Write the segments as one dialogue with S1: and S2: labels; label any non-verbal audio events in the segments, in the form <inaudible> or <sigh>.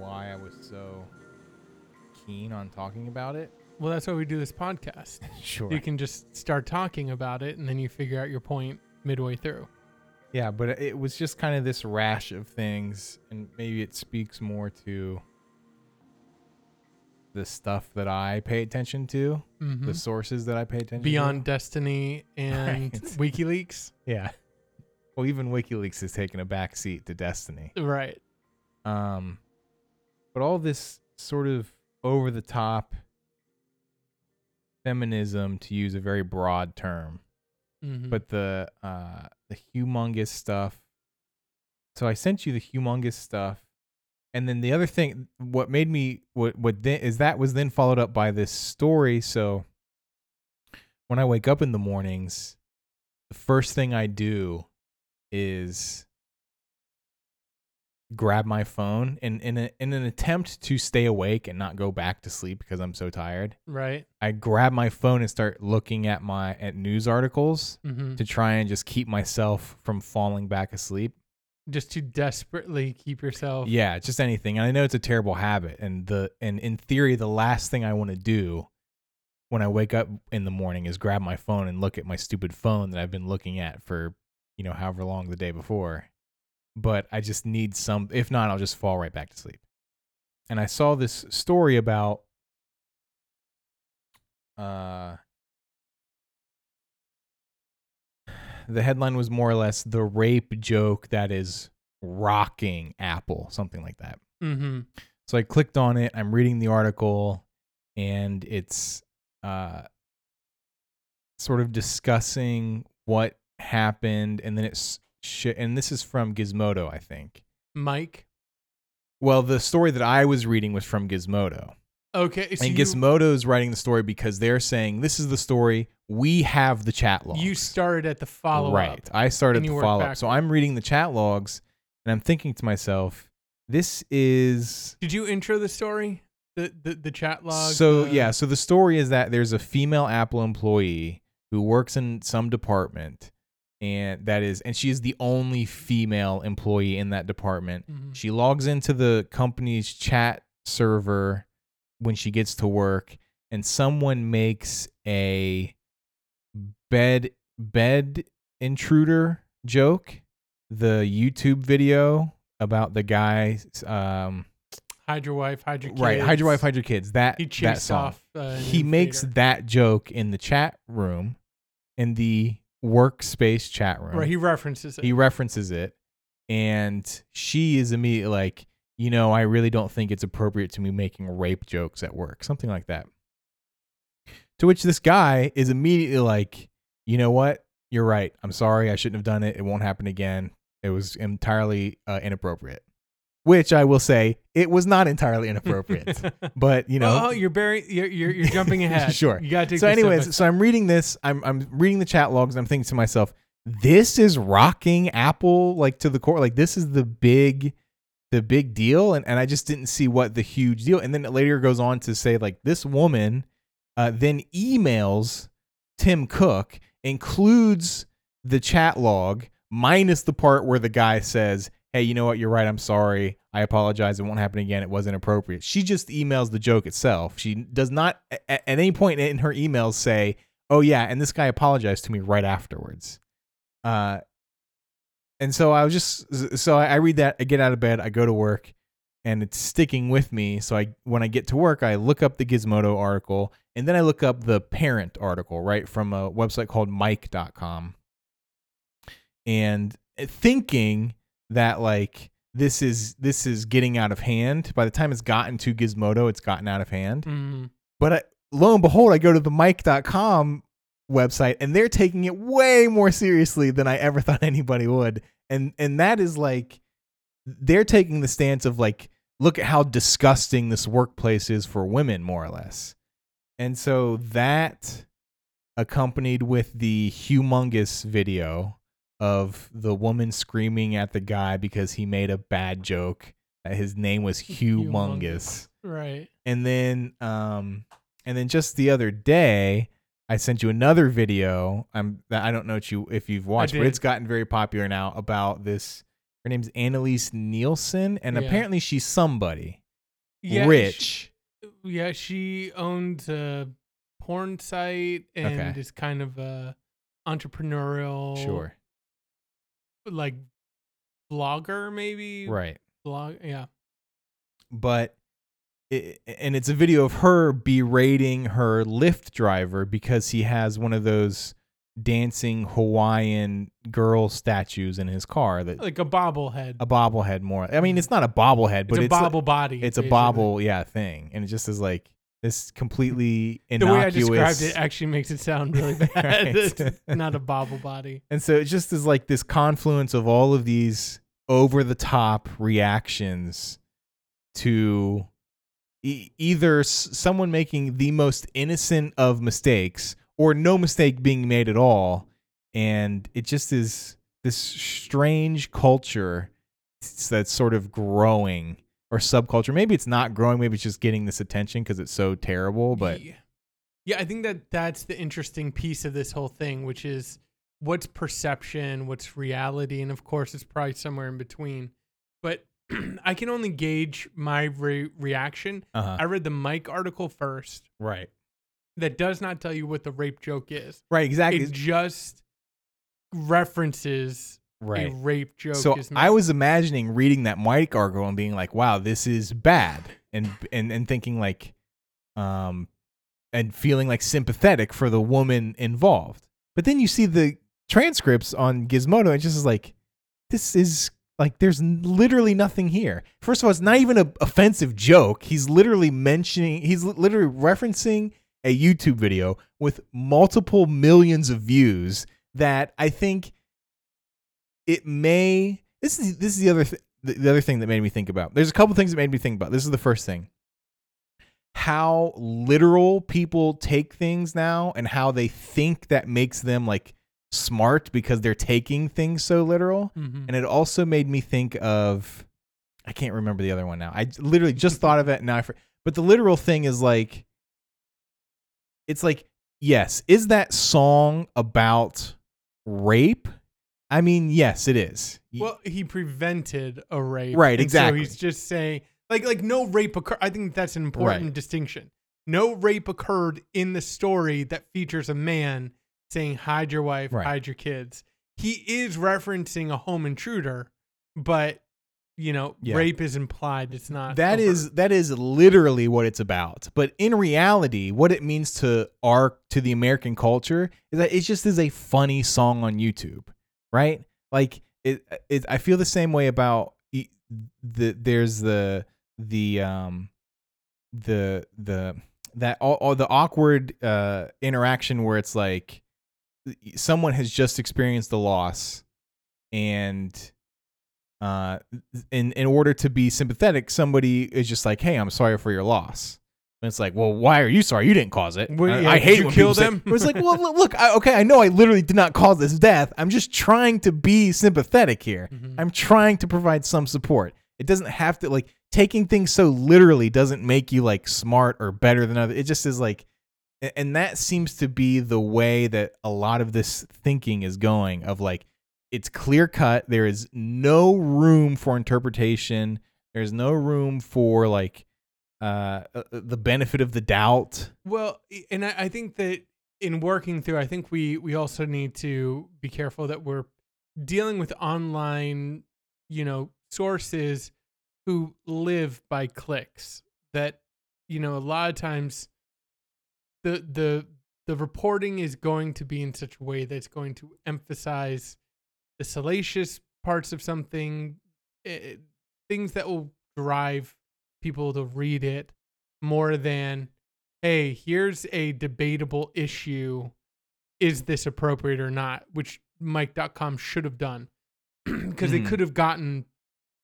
S1: why I was so keen on talking about it.
S2: Well, that's why we do this podcast. <laughs>
S1: Sure.
S2: You can just start talking about it, and then you figure out your point midway through.
S1: Yeah, but it was just kind of this rash of things, and maybe it speaks more to the stuff that I pay attention to,
S2: Mhm.
S1: the sources that I pay attention
S2: Beyond
S1: to.
S2: Beyond Destiny and <laughs>
S1: Right.
S2: WikiLeaks.
S1: Yeah. Well, even WikiLeaks has taken a back seat to Destiny.
S2: Right.
S1: Um, but all this sort of over the top feminism, to use a very broad term,
S2: Mhm.
S1: but the uh the Hugh Mungus stuff. So I sent you the Hugh Mungus stuff, and then the other thing, what made me what what then is that was then followed up by this story. So when I wake up in the mornings, the first thing I do is grab my phone and in a, in an attempt to stay awake and not go back to sleep because I'm so tired.
S2: right.
S1: I grab my phone and start looking at my at news articles
S2: hmm
S1: to try and just keep myself from falling back asleep.
S2: Just to desperately keep yourself.
S1: Yeah, just anything. And I know it's a terrible habit and the and in theory the last thing I want to do when I wake up in the morning is grab my phone and look at my stupid phone that I've been looking at for, you know, however long the day before. But I just need some if not I'll just fall right back to sleep. And I saw this story about uh the headline was more or less the rape joke that is rocking Apple, something like that.
S2: Mm-hmm.
S1: So I clicked on it. I'm reading the article, and it's uh, sort of discussing what happened, and then it's sh- and this is from Gizmodo, I think.
S2: Mic.
S1: Well, the story that I was reading was from Gizmodo,
S2: Okay. So
S1: and
S2: you,
S1: Gizmodo is writing the story because they're saying this is the story. We have the chat logs.
S2: you started at the follow up. right.
S1: I started the follow up, so. I'm reading the chat logs, and I'm thinking to myself, this is
S2: Did you intro the story? The the, the chat log.
S1: So
S2: the-
S1: yeah, so the story is that there's a female Apple employee who works in some department and that is and she is the only female employee in that department.
S2: Mhm.
S1: She logs into the company's chat server when she gets to work and someone makes a bed bed intruder joke. The YouTube video about the guy um
S2: Hide your wife. Hide your kids.
S1: right hide your wife hide your kids that
S2: He
S1: that song
S2: off. Uh,
S1: he makes
S2: invader.
S1: that joke in the chat room in the workspace chat room.
S2: Right. He references it.
S1: he references it. And she is immediately like you know i really don't think it's appropriate to me making rape jokes at work something like that. To which this guy is immediately like you know what? You're right. I'm sorry. I shouldn't have done it. It won't happen again. It was entirely uh, inappropriate which i will say it was not entirely inappropriate <laughs> but you know
S2: oh, you're burying. You're, you're you're jumping <laughs> ahead.
S1: Sure.
S2: You got to take.
S1: so
S2: this step by
S1: anyways so i'm reading this i'm i'm reading the chat logs and i'm thinking to myself this is rocking apple like to the core like this is the big the big deal and, and i just didn't see what the huge deal and then it later goes on to say like this woman uh, then emails tim cook includes the chat log minus the part where the guy says hey you know what? You're right. I'm sorry. I apologize. It won't happen again. It wasn't appropriate. She just emails the joke itself. She does not at any point in her emails say oh yeah and this guy apologized to me right afterwards. Uh and so i was just so i I read that i get out of bed i go to work and it's sticking with me. So i when i get to work i look up the gizmodo article and then i look up the parent article right from a website called mic.com and thinking that like this is this is getting out of hand by the time it's gotten to gizmodo it's gotten out of hand
S2: Mhm.
S1: but I, lo and behold, I go to the Mic.com website and they're taking it way more seriously than I ever <laughs> thought anybody would. And and that is like they're taking the stance of like, look at how disgusting this workplace is for women, more or less. And so that accompanied with the Hugh Mungus video of the woman screaming at the guy because he made a bad joke his name was <laughs> humongous
S2: Humongous. Right.
S1: and then um and then just the other day I sent you another video. I'm that I don't know if you if you've watched, but it's gotten very popular now about this Her name's Annaliese Nielsen, and
S2: Yeah.
S1: apparently she's somebody
S2: Yeah,
S1: rich.
S2: Yeah, she owns a porn site and
S1: Okay.
S2: is kind of a entrepreneurial,
S1: sure,
S2: like blogger, maybe.
S1: right?
S2: Blog. Yeah.
S1: but it, and it's a video of her berating her Lyft driver because he has one of those dancing Hawaiian girl statues in his car that
S2: Like a bobblehead.
S1: a bobblehead more. I mean, it's not a bobblehead,
S2: it's
S1: but
S2: a
S1: it's,
S2: bobble body.
S1: it's a bobble yeah thing, and it just is like this completely innocuous. <laughs>
S2: The way I described it actually makes it sound <laughs> really bad. <laughs> It's not a bobble body.
S1: And so it just is like this confluence of all of these over the top reactions to e- either s- someone making the most innocent of mistakes or no mistake being made at all. And it just is this strange culture that's sort of growing or subculture. Maybe it's not growing, maybe it's just getting this attention because it's so terrible. But
S2: yeah. yeah, I think that that's the interesting piece of this whole thing, which is what's perception, what's reality, and of course, it's probably somewhere in between. But <clears throat> I can only gauge my re- reaction.
S1: uh
S2: I read the Mic article first.
S1: right.
S2: That does not tell you what the rape joke is.
S1: Right, exactly.
S2: It just references
S1: right.
S2: a rape joke.
S1: So
S2: is
S1: I was imagining reading that Mic article and being like, "Wow, this is bad," and and and thinking like, um, and feeling like sympathetic for the woman involved. But then you see the transcripts on Gizmodo, and it just is like, this is like there's literally nothing here. First of all, it's not even a offensive joke. He's literally mentioning, he's literally referencing a YouTube video with multiple millions of views that I think it may this is this is the other th- the, the other thing that made me think about. There's a couple things that made me think about. This is the first thing. How literal people take things now and how they think that makes them like smart because they're taking things so literal.
S2: Mhm.
S1: And it also made me think of I can't remember the other one now. I literally just thought of it and now I for, but the literal thing is like it's like yes, is that song about rape? I mean, yes, it is.
S2: Well, he prevented a rape.
S1: Right,
S2: and
S1: exactly.
S2: So he's just saying, like, like no rape occurred. I think that's an important
S1: Right.
S2: distinction. No rape occurred in the story that features a man saying, "Hide your wife,
S1: Right.
S2: hide your kids." He is referencing a home intruder, but you know,
S1: Yeah.
S2: rape is implied. It's not.
S1: that
S2: overt.
S1: is that is literally what it's about. But in reality, what it means to our to the American culture is that it just is a funny song on YouTube, right? Like it, it I feel the same way about the there's the the um the the that all, all the awkward uh interaction where it's like someone has just experienced the loss and uh in in order to be sympathetic somebody is just like hey i'm sorry for your loss and it's like well why are you sorry? You didn't cause it.
S2: Well,
S1: I,
S2: yeah,
S1: I
S2: did
S1: hate
S2: you
S1: when
S2: kill
S1: say-
S2: them?
S1: it was like <laughs> well look, I, okay i know i literally did not cause this death. I'm just trying to be sympathetic here.
S2: Mhm.
S1: i'm trying to provide some support. It doesn't have to like taking things so literally doesn't make you like smart or better than other it just is like and that seems to be the way that a lot of this thinking is going of like it's clear cut. There is no room for interpretation. There's no room for like uh uh, the benefit of the doubt
S2: Well, and I, I think that in working through, I think we we also need to be careful that we're dealing with online, you know, sources who live by clicks. That you know, a lot of times, the the the reporting is going to be in such a way that's going to emphasize the salacious parts of something, eh, things that will drive people to read it more than hey, here's a debatable issue. Is this appropriate or not? Which Mic.com should have done <clears throat> because they
S1: Mhm.
S2: could have gotten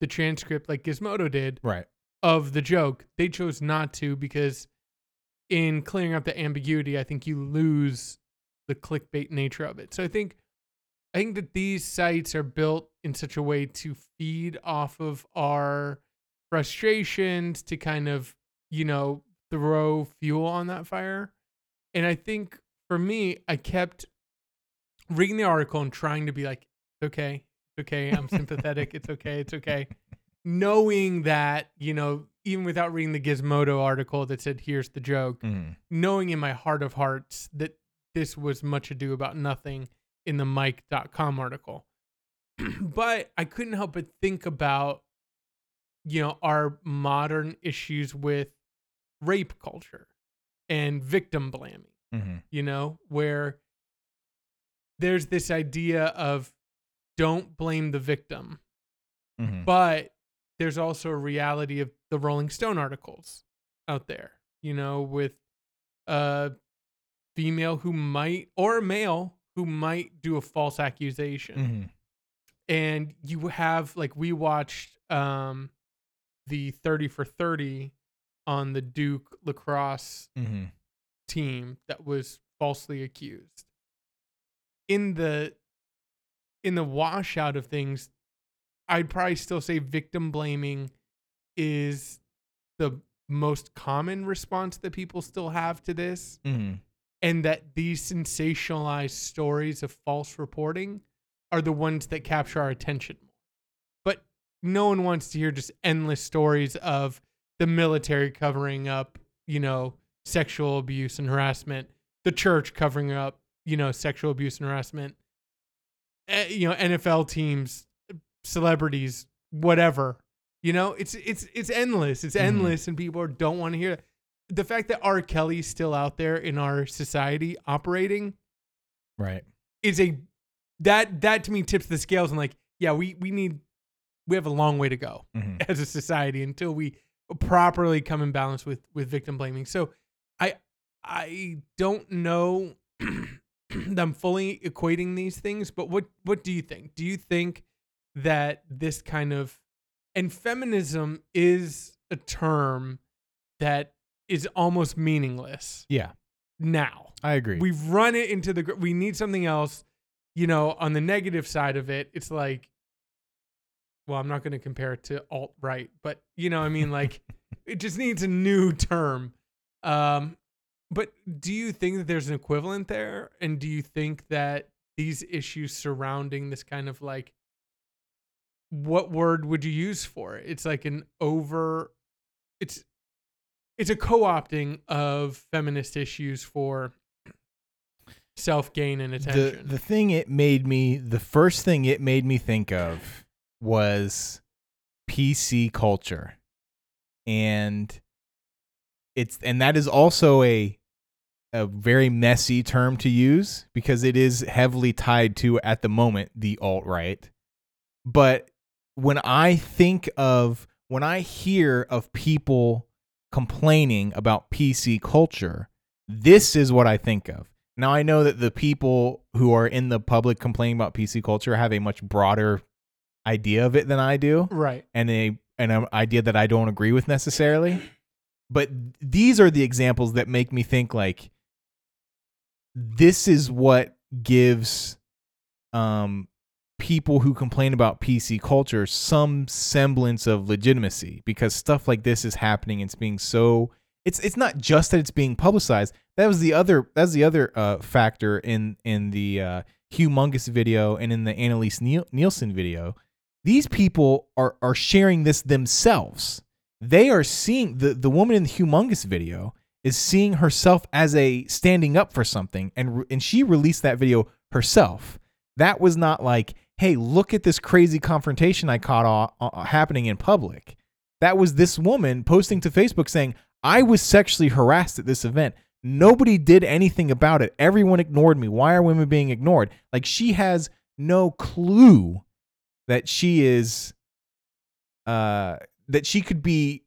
S2: the transcript like Gizmodo did
S1: right
S2: of the joke. They chose not to because in clearing up the ambiguity, I think you lose the clickbait nature of it. So I think I think that these sites are built in such a way to feed off of our frustrations to kind of, you know, throw fuel on that fire. And I think for me, I kept reading the article and trying to be like, okay, okay. I'm sympathetic. it's okay. It's okay. Knowing that, you know, even without reading the Gizmodo article that said, here's the joke,
S1: Mhm.
S2: knowing in my heart of hearts that this was much ado about nothing in the Mic.com article. <clears throat> but I couldn't help but think about, you know, our modern issues with rape culture and victim blaming
S1: Mhm.
S2: you know, where there's this idea of don't blame the victim,
S1: Mhm.
S2: but there's also a reality of the Rolling Stone articles out there, you know, with a female who might or a male who might do a false accusation.
S1: Mhm.
S2: And you have like we watched um the 30 for 30 on the Duke lacrosse
S1: Mhm.
S2: team that was falsely accused. In the in the washout of things, I'd probably still say victim blaming is the most common response that people still have to this
S1: Mhm.
S2: and that these sensationalized stories of false reporting are the ones that capture our attention no one wants to hear just endless stories of the military covering up, you know, sexual abuse and harassment, the church covering up, you know, sexual abuse and harassment, eh, you know, NFL teams, celebrities, whatever. You know, it's it's it's endless. It's
S1: Mhm.
S2: endless, and people don't want to hear it the fact that R. Kelly's still out there in our society operating
S1: Right.
S2: is a that that to me tips the scales and like yeah we we need we have a long way to go
S1: Mhm.
S2: as a society until we properly come in balance with with victim blaming so i i don't know <clears throat> that i'm fully equating these things but what what do you think do you think that this kind of and feminism is a term that is almost meaningless
S1: Yeah,
S2: now
S1: I agree.
S2: we've run it into the we need something else you know on the negative side of it it's like well i'm not going to compare it to alt right but you know i mean like <laughs> it just needs a new term. Um but do you think that there's an equivalent there? And do you think that these issues surrounding this kind of like what word would you use for it? It's like an over it's it's a co-opting of feminist issues for self gain and
S1: the
S2: attention.
S1: the thing it made me the first thing it made me think of was PC culture. And it's and that is also a a very messy term to use because it is heavily tied to at the moment the alt right. But when I think of when I hear of people complaining about PC culture, this is what I think of. Now I know that the people who are in the public complaining about PC culture have a much broader idea of it than I do
S2: right.
S1: and a and an idea that I don't agree with necessarily. But these are the examples that make me think like this is what gives um people who complain about PC culture some semblance of legitimacy because stuff like this is happening and it's being so it's it's not just that it's being publicized. That was the other that's the other uh, factor in in the uh, Hugh Mungus video and in the Annaliese Niel- Nielsen video. These people are are sharing this themselves. They are seeing the the woman in the Hugh Mungus video is seeing herself as a standing up for something and and she released that video herself. That was not like, "Hey, look at this crazy confrontation I caught uh, happening in public." That was this woman posting to Facebook saying, I was sexually harassed at this event. Nobody did anything about it. Everyone ignored me. Why are women being ignored? Like she has no clue that she is uh that she could be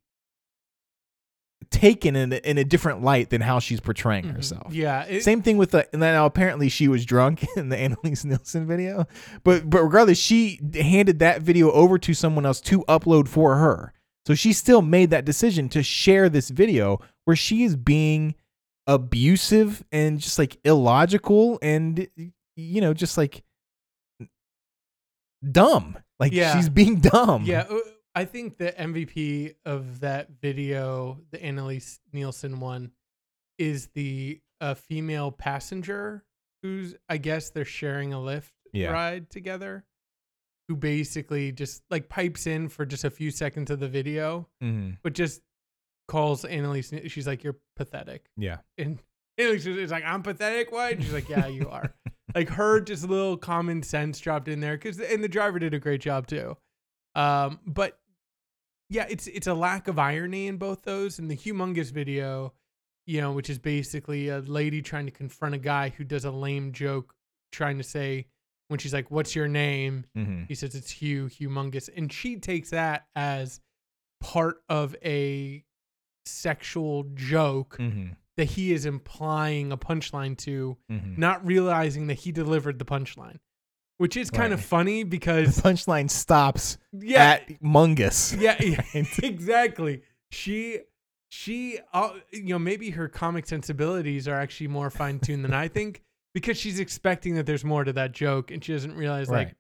S1: taken in a, in a different light than how she's portraying
S2: Mhm.
S1: herself.
S2: Yeah. it-
S1: Same thing with the and then now apparently she was drunk <laughs> in the Annaliese Nielsen video. But but regardless, she handed that video over to someone else to upload for her. So she still made that decision to share this video where she is being abusive and just like illogical and you know just like dumb. Like
S2: Yeah.
S1: she's being dumb.
S2: yeah. uh, I think the MVP of that video, the Annaliese Nielsen one, is the uh, female passenger who's, I guess they're sharing a Lyft
S1: Yeah.
S2: ride together. who basically just like pipes in for just a few seconds of the video,
S1: hmm
S2: but just calls Annaliese. She's like, "You're pathetic,"
S1: Yeah.
S2: and Annaliese is like, "I'm pathetic." What? And she's like, "Yeah, you are." <laughs> like her just a little common sense dropped in there because and the driver did a great job too. Um, but yeah, it's it's a lack of irony in both those. And the Hugh Mungus video, you know, which is basically a lady trying to confront a guy who does a lame joke, trying to say when she's like, "What's your name?"
S1: hmm
S2: He says it's Hugh, humongous, and she takes that as part of a sexual joke
S1: hmm
S2: that he is implying a punchline to,
S1: hmm
S2: not realizing that he delivered the punchline, which is kind of
S1: Right.
S2: funny
S1: The
S2: because
S1: punchline stops
S2: yeah,
S1: at Mungus. <laughs>
S2: yeah, yeah, <laughs> exactly. She she uh, you know maybe her comic sensibilities are actually more fine tuned than I <laughs> think because she's expecting that there's more to that joke and she doesn't realize like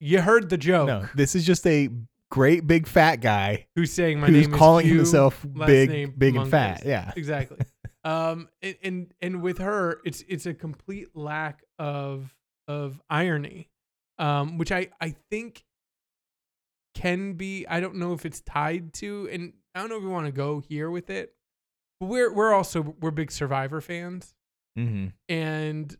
S2: you heard the joke.
S1: No, this is just a great big fat guy
S2: Who's saying my
S1: who's
S2: name
S1: calling
S2: is Hugh,
S1: himself big, big and fat. Yeah.
S2: exactly. Um, and, and and with her, it's it's a complete lack of of irony, um, which I I think can be. I don't know if it's tied to, and I don't know if we want to go here with it. But we're we're also we're big Survivor fans,
S1: hmm
S2: and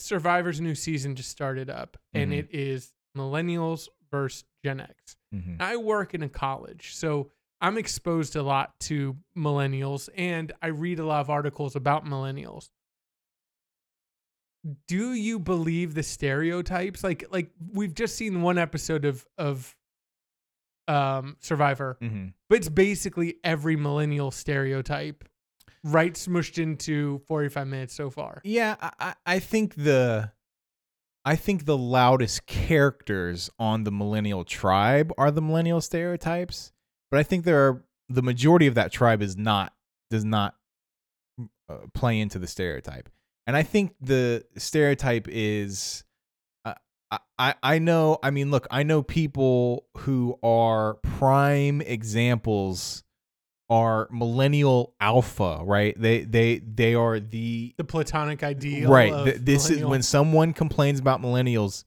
S2: Survivor's new season just started up, and
S1: Mhm.
S2: it is millennials versus Gen X.
S1: hmm
S2: I work in a college, so I'm exposed a lot to millennials and I read a lot of articles about millennials. Do you believe the stereotypes? Like like we've just seen one episode of of um Survivor,
S1: hmm
S2: but it's basically every millennial stereotype right smushed into 45 minutes so far.
S1: Yeah, I I think the I think the loudest characters on the millennial tribe are the millennial stereotypes, but I think there are the majority of that tribe is not does not uh, play into the stereotype, and I think the stereotype is. uh, I, I know I mean look I know people who are prime examples are millennial alpha right they they they are the
S2: The platonic ideal.
S1: right th- this is when someone complains about millennials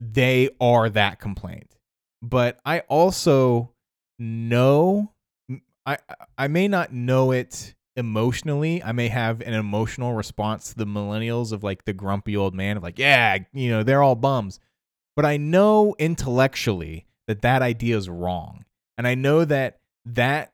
S1: they are that complaint but i also know i i may not know it emotionally i may have an emotional response to the millennials of like the grumpy old man of like yeah you know they're all bums but i know intellectually that that idea is wrong and i know that that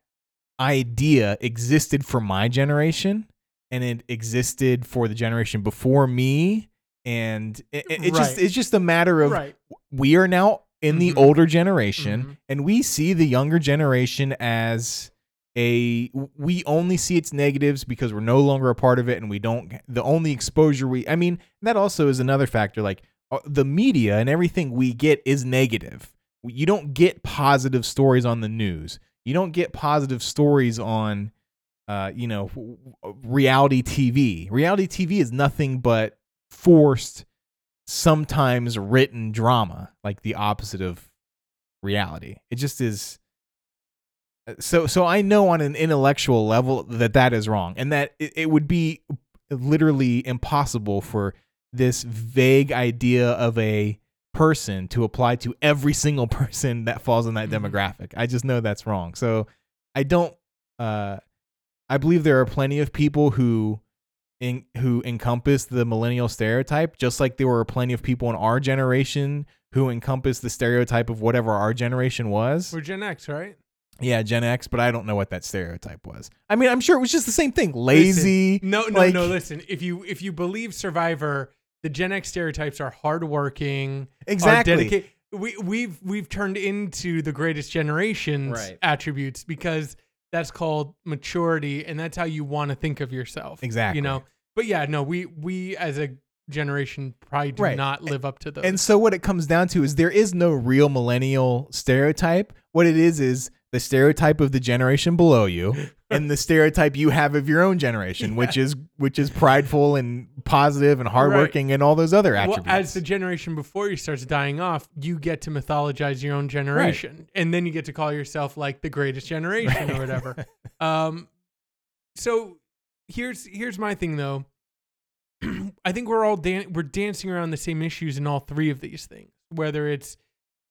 S1: idea existed for my generation and it existed for the generation before me and it, it, it just it's just a matter of
S2: right.
S1: we are now in the
S2: Mhm.
S1: older generation
S2: Mhm.
S1: and we see the younger generation as a we only see its negatives because we're no longer a part of it and we don't the only exposure we I mean that also is another factor like uh, the media and everything we get is negative you don't get positive stories on the news you don't get positive stories on uh you know w- reality TV reality TV is nothing but forced sometimes written drama like the opposite of reality. It just is uh, so so i know on an intellectual level that that is wrong and that it, it would be literally impossible for this vague idea of a person to apply to every single <laughs> person that falls in that
S2: Mhm.
S1: demographic. I just know that's wrong. So i don't uh i believe there are plenty of people who in, who encompass the millennial stereotype, just like there were plenty of people in our generation who encompass the stereotype of whatever our generation was.
S2: We're Gen X, right?
S1: Yeah, Gen X, but I don't know what that stereotype was. I mean, I'm sure it was just the same thing. Lazy.
S2: No, no,
S1: like-
S2: no. Listen, if you if you believe Survivor, the Gen X stereotypes are hardworking, are
S1: Exactly.
S2: dedicated. We we've we've turned into the greatest generations
S1: Right.
S2: attributes because that's called maturity, and that's how you want to think of yourself.
S1: Exactly.
S2: You know. But yeah, no, we we as a generation probably do
S1: Right.
S2: not live up to those.
S1: And so what it comes down to is there is no real millennial stereotype. What it is is the stereotype of the generation below you and the stereotype you have of your own generation, which is which is prideful and positive and hardworking and all those other
S2: well,
S1: attributes.
S2: as the generation before you starts dying off, you get to mythologize your own generation, and then you get to call yourself like the greatest generation or whatever. <laughs> Um, so here's here's my thing though. <clears throat> I think we're all dan- we're dancing around the same issues in all three of these things, whether it's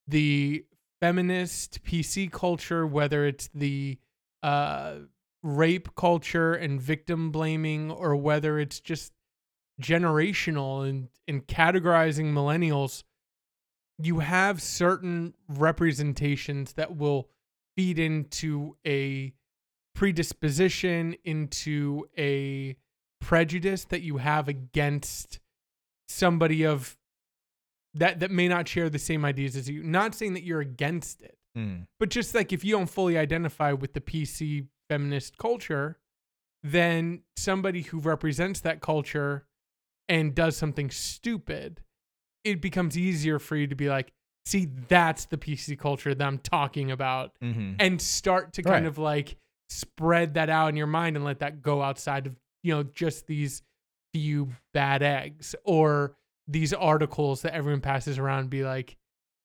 S2: the feminist PC culture, whether it's the uh, rape culture and victim blaming, or whether it's just generational and, and categorizing millennials, you have certain representations that will feed into a predisposition, into a prejudice that you have against somebody of that that may not share the same ideas as you. Not saying that you're against it,
S1: Mm.
S2: but just like if you don't fully identify with the PC feminist culture, then somebody who represents that culture and does something stupid, it becomes easier for you to be like, see, that's the PC culture that I'm talking about,
S1: hmm
S2: and start to kind
S1: Right.
S2: of like spread that out in your mind and let that go outside of, you know, just these few bad eggs or these articles that everyone passes around be like,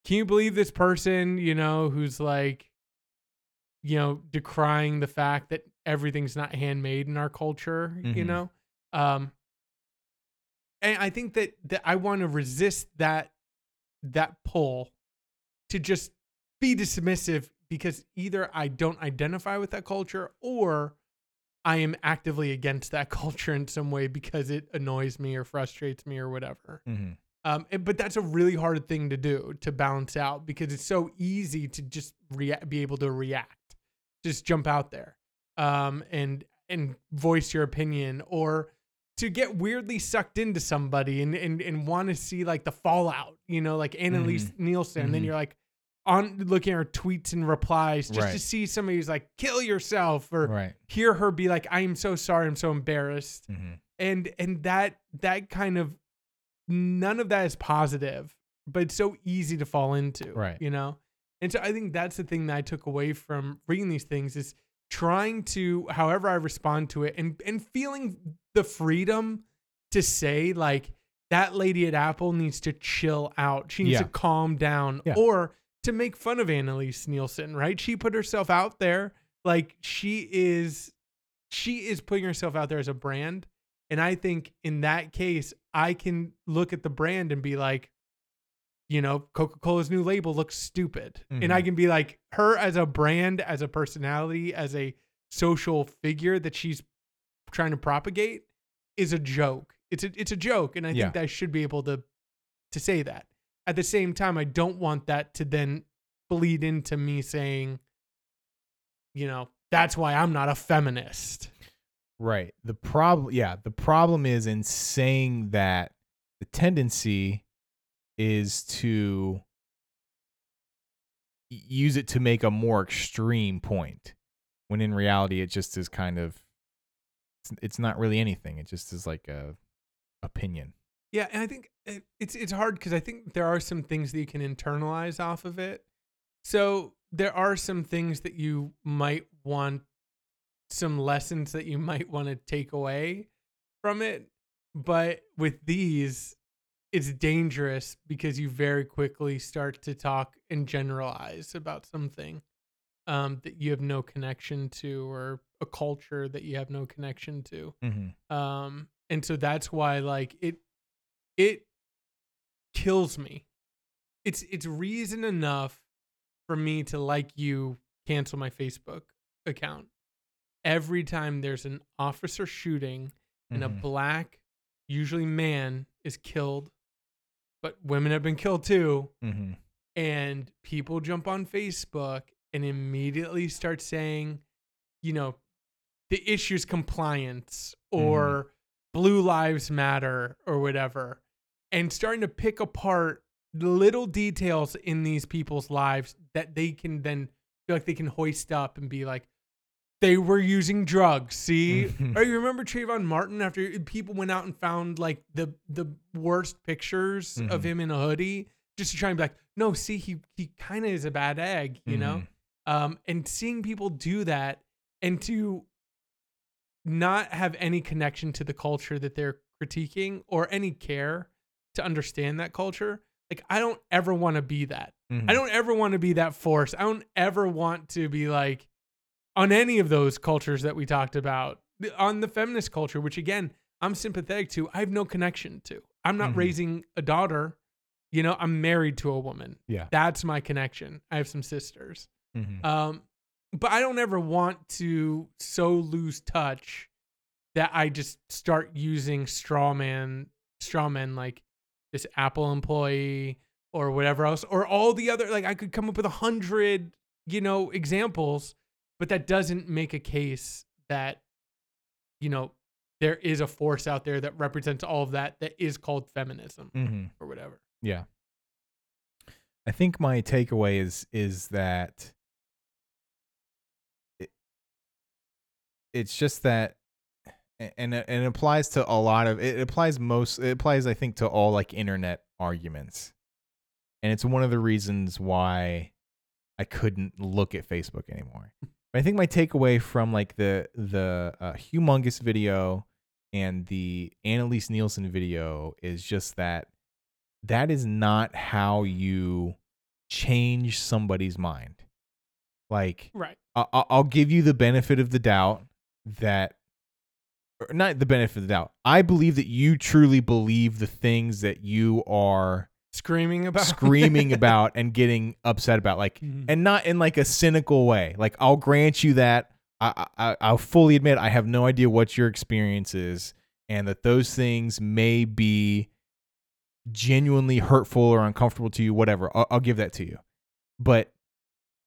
S2: can you believe this person, you know, who's like, you know, decrying the fact that everything's not handmade in our culture, you
S1: Mhm.
S2: know? Um, and I think that, that I want to resist that, that pull to just be dismissive because either I don't identify with that culture or I am actively against that <laughs> culture in some way because it annoys me or frustrates me or whatever.
S1: hmm
S2: Um, but that's a really hard thing to do to balance out because it's so easy to just rea- be able to react, just jump out there, um, and and voice your opinion, or to get weirdly sucked into somebody and and, and want to see like the fallout, you know, like Annaliese Nielsen. And then
S1: Mhm.
S2: you're like on looking at her tweets and replies just to see somebody who's like kill yourself or
S1: Right.
S2: hear her be like I am so sorry, I'm so embarrassed
S1: hmm
S2: and and that that kind of none of that is positive but it's so easy to fall into
S1: Right.
S2: you know and so i think that's the thing that i took away from reading these things is trying to however i respond to it and and feeling the freedom to say like that lady at apple needs to chill out she needs
S1: Yeah.
S2: to calm down
S1: Yeah.
S2: or to make fun of annaliese nielsen right she put herself out there like she is she is putting herself out there as a brand and I think in that case, I can look at the brand and be like, you know, Coca Cola's new label looks stupid. And I
S1: Mhm.
S2: can be like, her as a brand, as a personality, as a social figure that she's trying to propagate is a joke. It's a it's a joke. And I
S1: Yeah.
S2: think that I should be able to to say that. At the same time, I don't want that to then bleed into me saying, you know, that's why I'm not a feminist.
S1: Right. The problem, yeah, the problem is in saying that the tendency is to use it to make a more extreme point, when in reality it just is kind of, it's, not really anything. It just is like a opinion.
S2: Yeah, and I think it- it's it's hard because I think there are some things that you can internalize off of it. So there are some things that you might want, some lessons that you <laughs> might want to take away from it. But with these, it's dangerous because you very quickly start to talk and generalize about something um, that you have no connection to or a culture that you have no connection to
S1: Mm-hmm.
S2: um and so that's why like it it kills me it's it's reason enough for me to like you cancel my facebook account every time there's an officer shooting and a
S1: Mhm.
S2: black usually man is killed but women have been killed too
S1: Mm-hmm.
S2: and people jump on Facebook and immediately start saying, you know, the issue's compliance or blue lives matter or whatever, and starting to pick apart little details in these people's lives that they can then feel like they can hoist up and be like, they were using drugs. See,
S1: Mhm.
S2: or you remember Trayvon Martin after people went out and found like the the worst pictures of
S1: Mhm.
S2: him in a hoodie just to try and be like, no, see, he he kind of is a bad egg, you know. Um, and seeing people do that and to not have any connection to the culture that they're critiquing or any care to understand that culture, like I don't ever want to be that.
S1: Mhm.
S2: I don't ever want to be that force. I don't ever want to be like on any of those cultures that we talked about. On the feminist culture, which again, I'm sympathetic to, I have no connection to. I'm not
S1: Mhm.
S2: raising a daughter You know, I'm married to a woman.
S1: Yeah.
S2: That's my connection. I have some sisters.
S1: Mhm.
S2: Um, but I don't ever want to so lose touch that I just start using straw man, straw men like this Apple employee or whatever else, or all the other. Like I could come up with a hundred, you know, examples, but that doesn't make a case that, you know, there is a force out there that represents all of that that is called feminism
S1: Mhm.
S2: or whatever.
S1: Yeah. I think my takeaway is is that it, it's just that and it, and it applies to a lot of it applies most it applies I think to all like internet arguments. And it's one of the reasons why I couldn't look at Facebook anymore. But I think my takeaway from like the the uh, Hugh Mungus video and the Annaliese Nielsen video is just that that is not how you change somebody's mind. Like
S2: Right.
S1: I- I'll give you the benefit of the doubt that, not the benefit of the doubt. I believe that you truly believe the things that you are
S2: Screaming about
S1: screaming <laughs> about and getting upset about. Like,
S2: Mhm.
S1: and not in like a cynical way. Like, I'll grant you that. I, I I'll fully admit I have no idea what your experience is, and that those things may be genuinely hurtful or uncomfortable to you. Whatever, I'll, I'll give that to you. But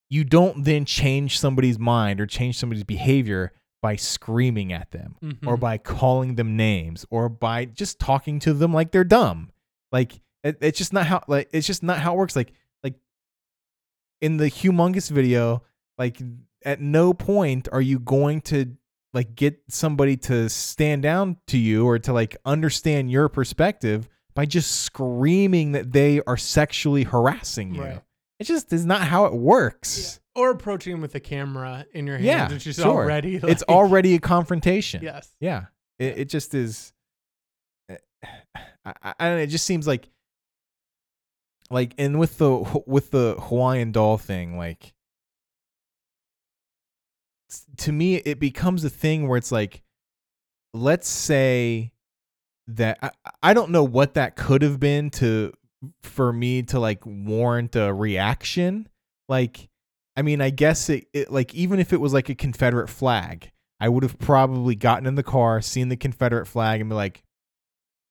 S1: you don't then change somebody's mind or change somebody's behavior by screaming at them or
S2: Mhm.
S1: by calling them names or by just talking to them like they're dumb. Like it, it's just not how like it's just not how it works. Like like in the Hugh Mungus video, like at no point are you going to like get somebody to stand down to you or to like understand your perspective by just screaming that they are sexually harassing you.
S2: Right.
S1: It just is not how it works.
S2: or approaching with a camera in your hands,
S1: Yeah,
S2: which is
S1: sure.
S2: already
S1: It's already a confrontation.
S2: yes.
S1: Yeah. It, it just is. Eh, I, I, I don't know, it just seems like, like, and with the with the Hawaiian doll thing, like, to me, it becomes a thing where it's like, let's say that I, I don't know what that could have been to for me to like warrant a reaction. Like, I mean, I guess it, it like even if it was like a Confederate flag, I would have probably gotten in the car, seen the Confederate flag, and be like,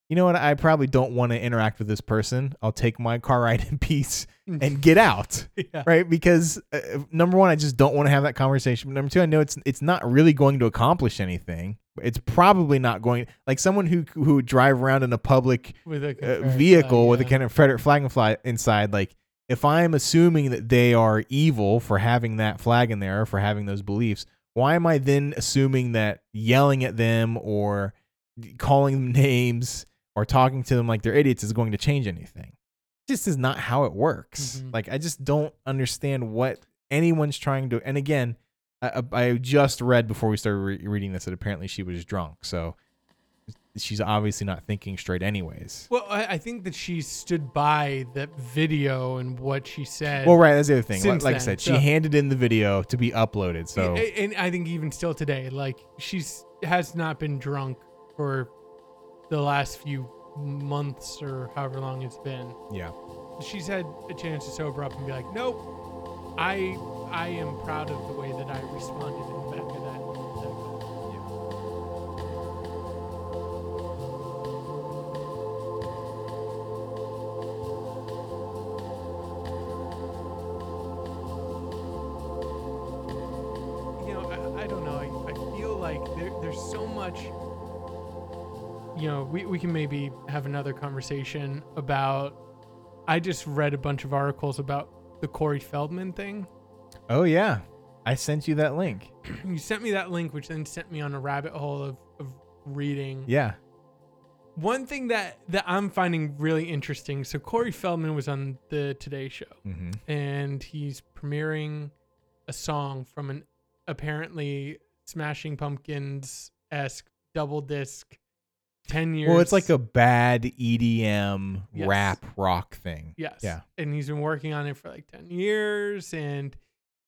S1: you know what? I probably don't want to interact with this person. I'll take my car ride in peace <laughs> and get out,
S2: yeah.
S1: right? Because uh, number one, I just don't want to have that conversation. But number two, I know it's it's not really going to accomplish anything. It's probably not going like someone who who would drive around in a public
S2: with a
S1: uh, vehicle
S2: flag,
S1: with a. Confederate flag and fly inside, like if I'm assuming that they are evil for having that flag in there, or for having those beliefs, why am I then assuming that yelling at them or calling them <laughs> names or talking to them like they're idiots is going to change anything? This is not how it works.
S2: Mhm.
S1: Like I just don't understand what anyone's trying to. And again, I, I just read before we started re- reading this that apparently she was drunk, so she's obviously not thinking straight, anyways.
S2: Well, I, I think that she stood by that video and what she said.
S1: Well, right. That's the other thing. Like, like I said, she handed in the video to be uploaded. So
S2: A- and I think even still today, like she's has not been drunk for the last few months or however long it's been.
S1: yeah,
S2: She's had a chance to sober up and be like, nope, I I am proud of the way that I responded can maybe have another conversation about. I just read a bunch of articles about the Corey Feldman thing.
S1: Oh yeah, I sent you that link. <clears throat>
S2: You sent me that link, which then sent me on a rabbit hole of, of reading.
S1: Yeah.
S2: One thing that, that I'm finding really interesting so, Corey Feldman was on the Today Show.
S1: Mm-hmm.
S2: and he's premiering a song from an apparently Smashing Pumpkins esque double disc. Ten years.
S1: Well, it's like a bad EDM
S2: Yes.
S1: rap rock thing.
S2: yes,
S1: yeah.
S2: and he's been working on it for like ten years, and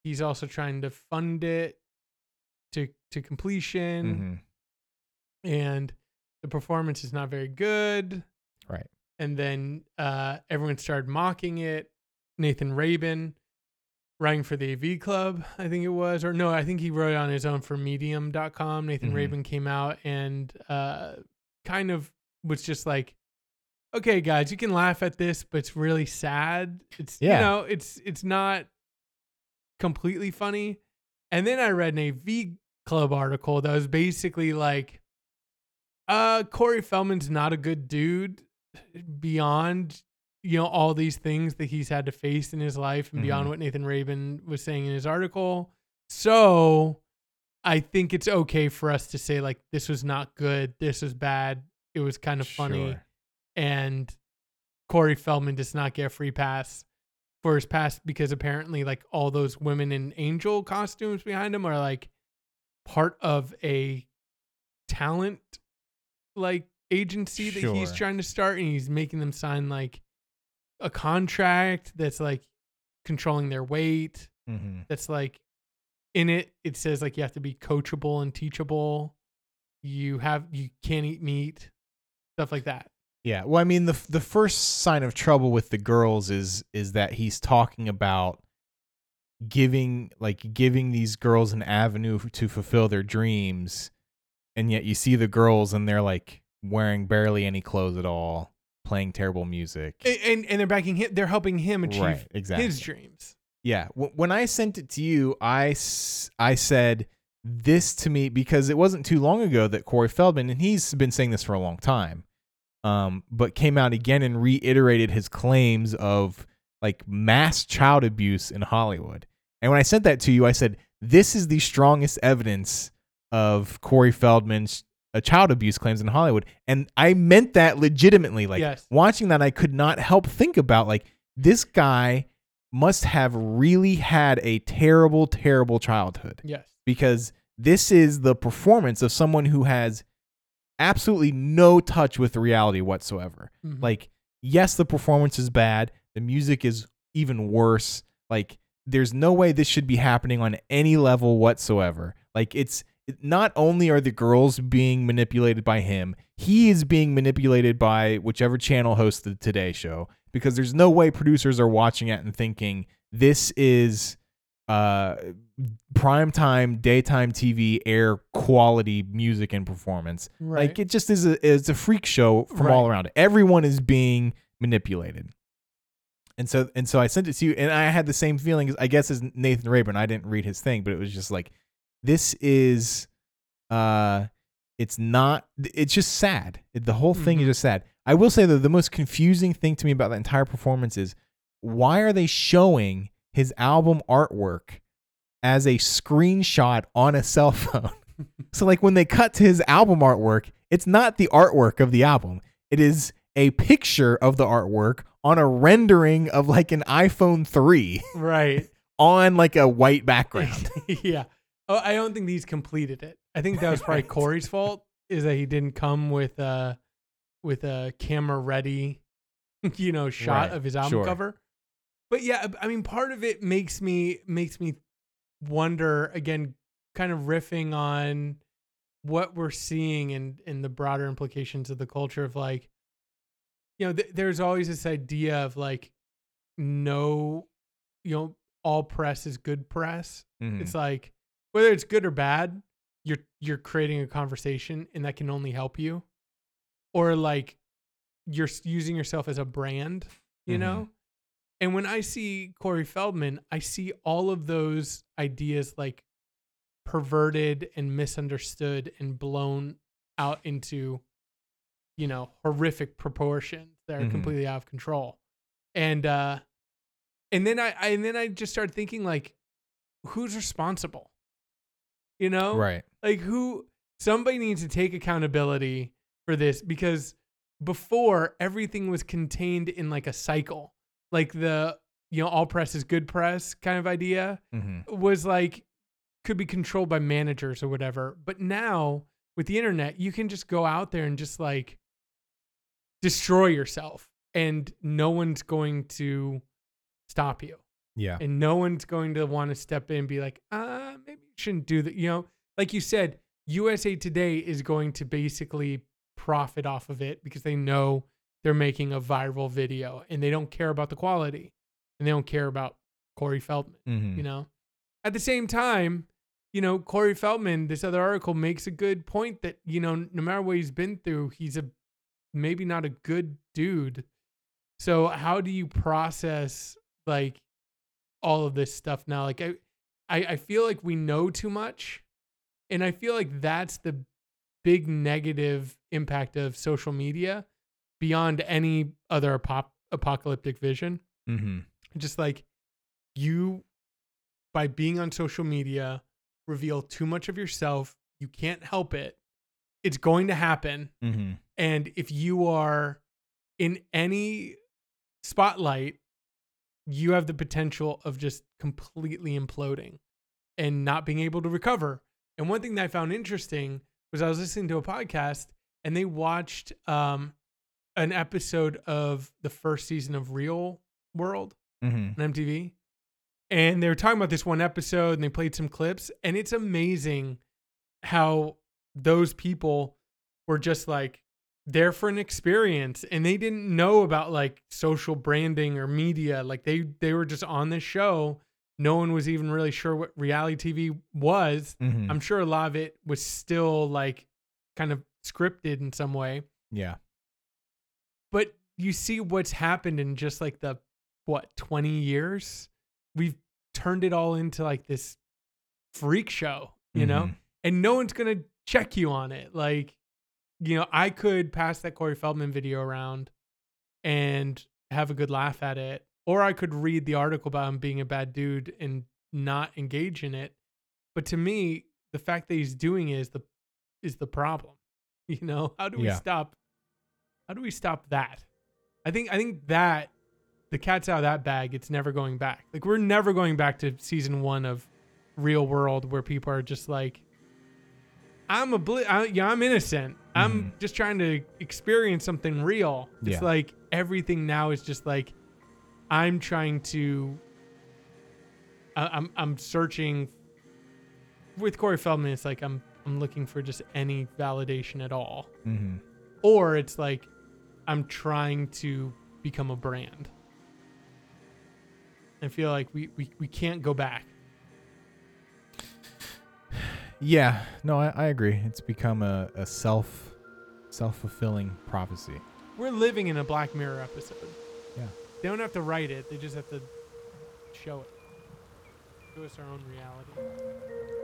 S2: he's also trying to fund it to to completion,
S1: Mm-hmm.
S2: and the performance is not very good.
S1: Right.
S2: and then uh, everyone started mocking it. Nathan Rabin, writing for the AV Club, I think it was, or no, I think he wrote on his own for Medium.com. Nathan
S1: Mhm.
S2: Rabin came out and uh, kind of was just like, "Okay, guys, you can laugh at this, but it's really sad. It's
S1: Yeah.
S2: you know, it's it's not completely funny." And then I read an AV Club article that was basically like, "Uh, Corey Feldman's not a good dude beyond." You know all these things that he's had to face in his life, and beyond
S1: Mhm.
S2: what Nathan Rabin was saying in his article. So, I think it's okay for us to say like this was not good, this was bad, it was kind of funny,
S1: Sure.
S2: and Corey Feldman does not get a free pass for his past because apparently like all those women in angel costumes behind him are like part of a talent like agency that he's trying to start and he's making them sign like a contract that's like controlling their weight
S1: hmm
S2: that's like in it it says like you have to be coachable and teachable you have you can't eat meat stuff like that
S1: Yeah. Well, I mean, the the first sign of trouble with the girls is is that he's talking about giving like giving these girls an avenue to fulfill their dreams, and yet you see the girls and they're like wearing barely any clothes at all, playing terrible music.
S2: and and, and they're backing him they're helping him achieve
S1: Right, exactly.
S2: his dreams
S1: Yeah. W- when I sent it to you, I, s- I said this to me because it wasn't too long ago that Corey Feldman, and he's been saying this for a long time, um, but came out again and reiterated his claims of like mass child abuse in Hollywood. And when I sent that to you, I said, this is the strongest evidence of Corey Feldman's uh, child abuse claims in Hollywood. And I meant that legitimately. Like
S2: Yes.
S1: watching that, I could not help think about like this guy must have really had a terrible, terrible childhood
S2: yes
S1: because this is the performance of someone who has absolutely no touch with reality whatsoever.
S2: Mhm.
S1: Like, yes, the performance is bad. The music is even worse. Like, there's no way this should be happening on any level whatsoever. Like, it's not only are the girls being manipulated by him, he is being manipulated by whichever channel hosts the Today Show because there's no way producers are watching it and thinking this is uh primetime daytime TV air quality music and performance.
S2: right
S1: Like it just is a it's a freak show from all around. Everyone is being manipulated. And so and so I sent it to you and I had the same feeling I guess as Nathan Rayburn. I didn't read his thing, but it was just like this is uh it's not it's just sad. It- The whole thing
S2: Mhm.
S1: is just sad. I will say that the most confusing thing to me about the entire performance is why are they showing his album artwork as a screenshot on a cell phone? <laughs> So like when they cut to his album artwork, it's not the artwork of the album. It is a picture of the artwork on a rendering of like an iPhone 3
S2: right <laughs>
S1: on like a white background. <laughs>
S2: yeah oh i don't think he's completed it i think that was probably
S1: Right.
S2: corey's fault is that he didn't come with a with a camera ready <laughs> you know shot
S1: Right,
S2: of his album
S1: sure.
S2: cover but yeah i mean part of it makes me makes me wonder again kind of riffing on what we're seeing and and the broader implications of the culture of like you know th- there's always this idea of like no you know all press is good press
S1: Mhm.
S2: it's like whether it's good or bad, you're you're creating a conversation and that can only help you. Or like you're using yourself as a brand, you
S1: Mhm.
S2: know? And when I see Corey Feldman, I see all of those ideas like perverted and misunderstood and blown out into you know horrific proportions that are
S1: Mhm.
S2: completely out of control and uh and then I, I and then i just started thinking like who's responsible you know
S1: Right.
S2: like who somebody needs to take accountability for this because before everything was contained in like a cycle like the you know all press is good press kind of idea
S1: hmm
S2: was like could be controlled by managers or whatever. But now with the internet, you can just go out there and just like destroy yourself and no one's going to stop you.
S1: Yeah.
S2: And no one's going to want to step in and be like, uh, maybe you shouldn't do that. You know, like you said, USA Today is going to basically profit off of it because they know they're making a viral video and they don't care about the quality and they don't care about Corey Feldman,
S1: Mhm.
S2: you know? At the same time, you know, Corey Feldman, this other article makes a good point that, you know, no matter what he's been through, he's a maybe not a good dude. So how do you process like all of this stuff now? Like I I, I feel like we know too much. And I feel like that's the big negative impact of social media beyond any other apop- apocalyptic vision.
S1: Mhm.
S2: Just like you, by being on social media, reveal too much of yourself. You can't help it. It's going to happen.
S1: Mhm.
S2: And if you are in any spotlight, you have the potential of just completely imploding and not being able to recover. And one thing that I found interesting was I was listening to a podcast and they watched um, an episode of the first season of Real World
S1: Mhm.
S2: on MTV. And they were talking about this one episode and they played some clips. And it's amazing how those people were just like there for an experience and they didn't know about like social branding or media. Like they they were just on this show. No one was even really sure what reality TV was.
S1: Mhm.
S2: I'm sure a lot of it was still like kind of scripted in some way
S1: yeah.
S2: but you see what's happened in just like the what 20 years we've turned it all into like this freak show you know
S1: Mhm.
S2: and no one's gonna check you on it like you know i could pass that corey feldman video around and have a good laugh at it or i could read the article about him being a bad dude and not engage in it but to me the fact that he's doing it is the is the problem <laughs> you know how do we
S1: Yeah.
S2: stop how do we stop that i think i think that the cat's out of that bag it's never going back like we're never going back to season one of real world where people are just like i'm a bli- I, yeah i'm innocent i'm
S1: Mhm.
S2: just trying to experience something real it's
S1: Yeah.
S2: like everything now is just like i'm trying to I, i'm i'm searching with corey feldman it's like i'm i'm looking for just any validation at all
S1: Mhm.
S2: or it's like I'm trying to become a brand. I feel like we, we, we can't go back.
S1: Yeah. No, I, I agree. It's become a, a self self fulfilling prophecy.
S2: We're living in a Black Mirror episode. They don't have to write it, they just have to show it. Show us our own reality.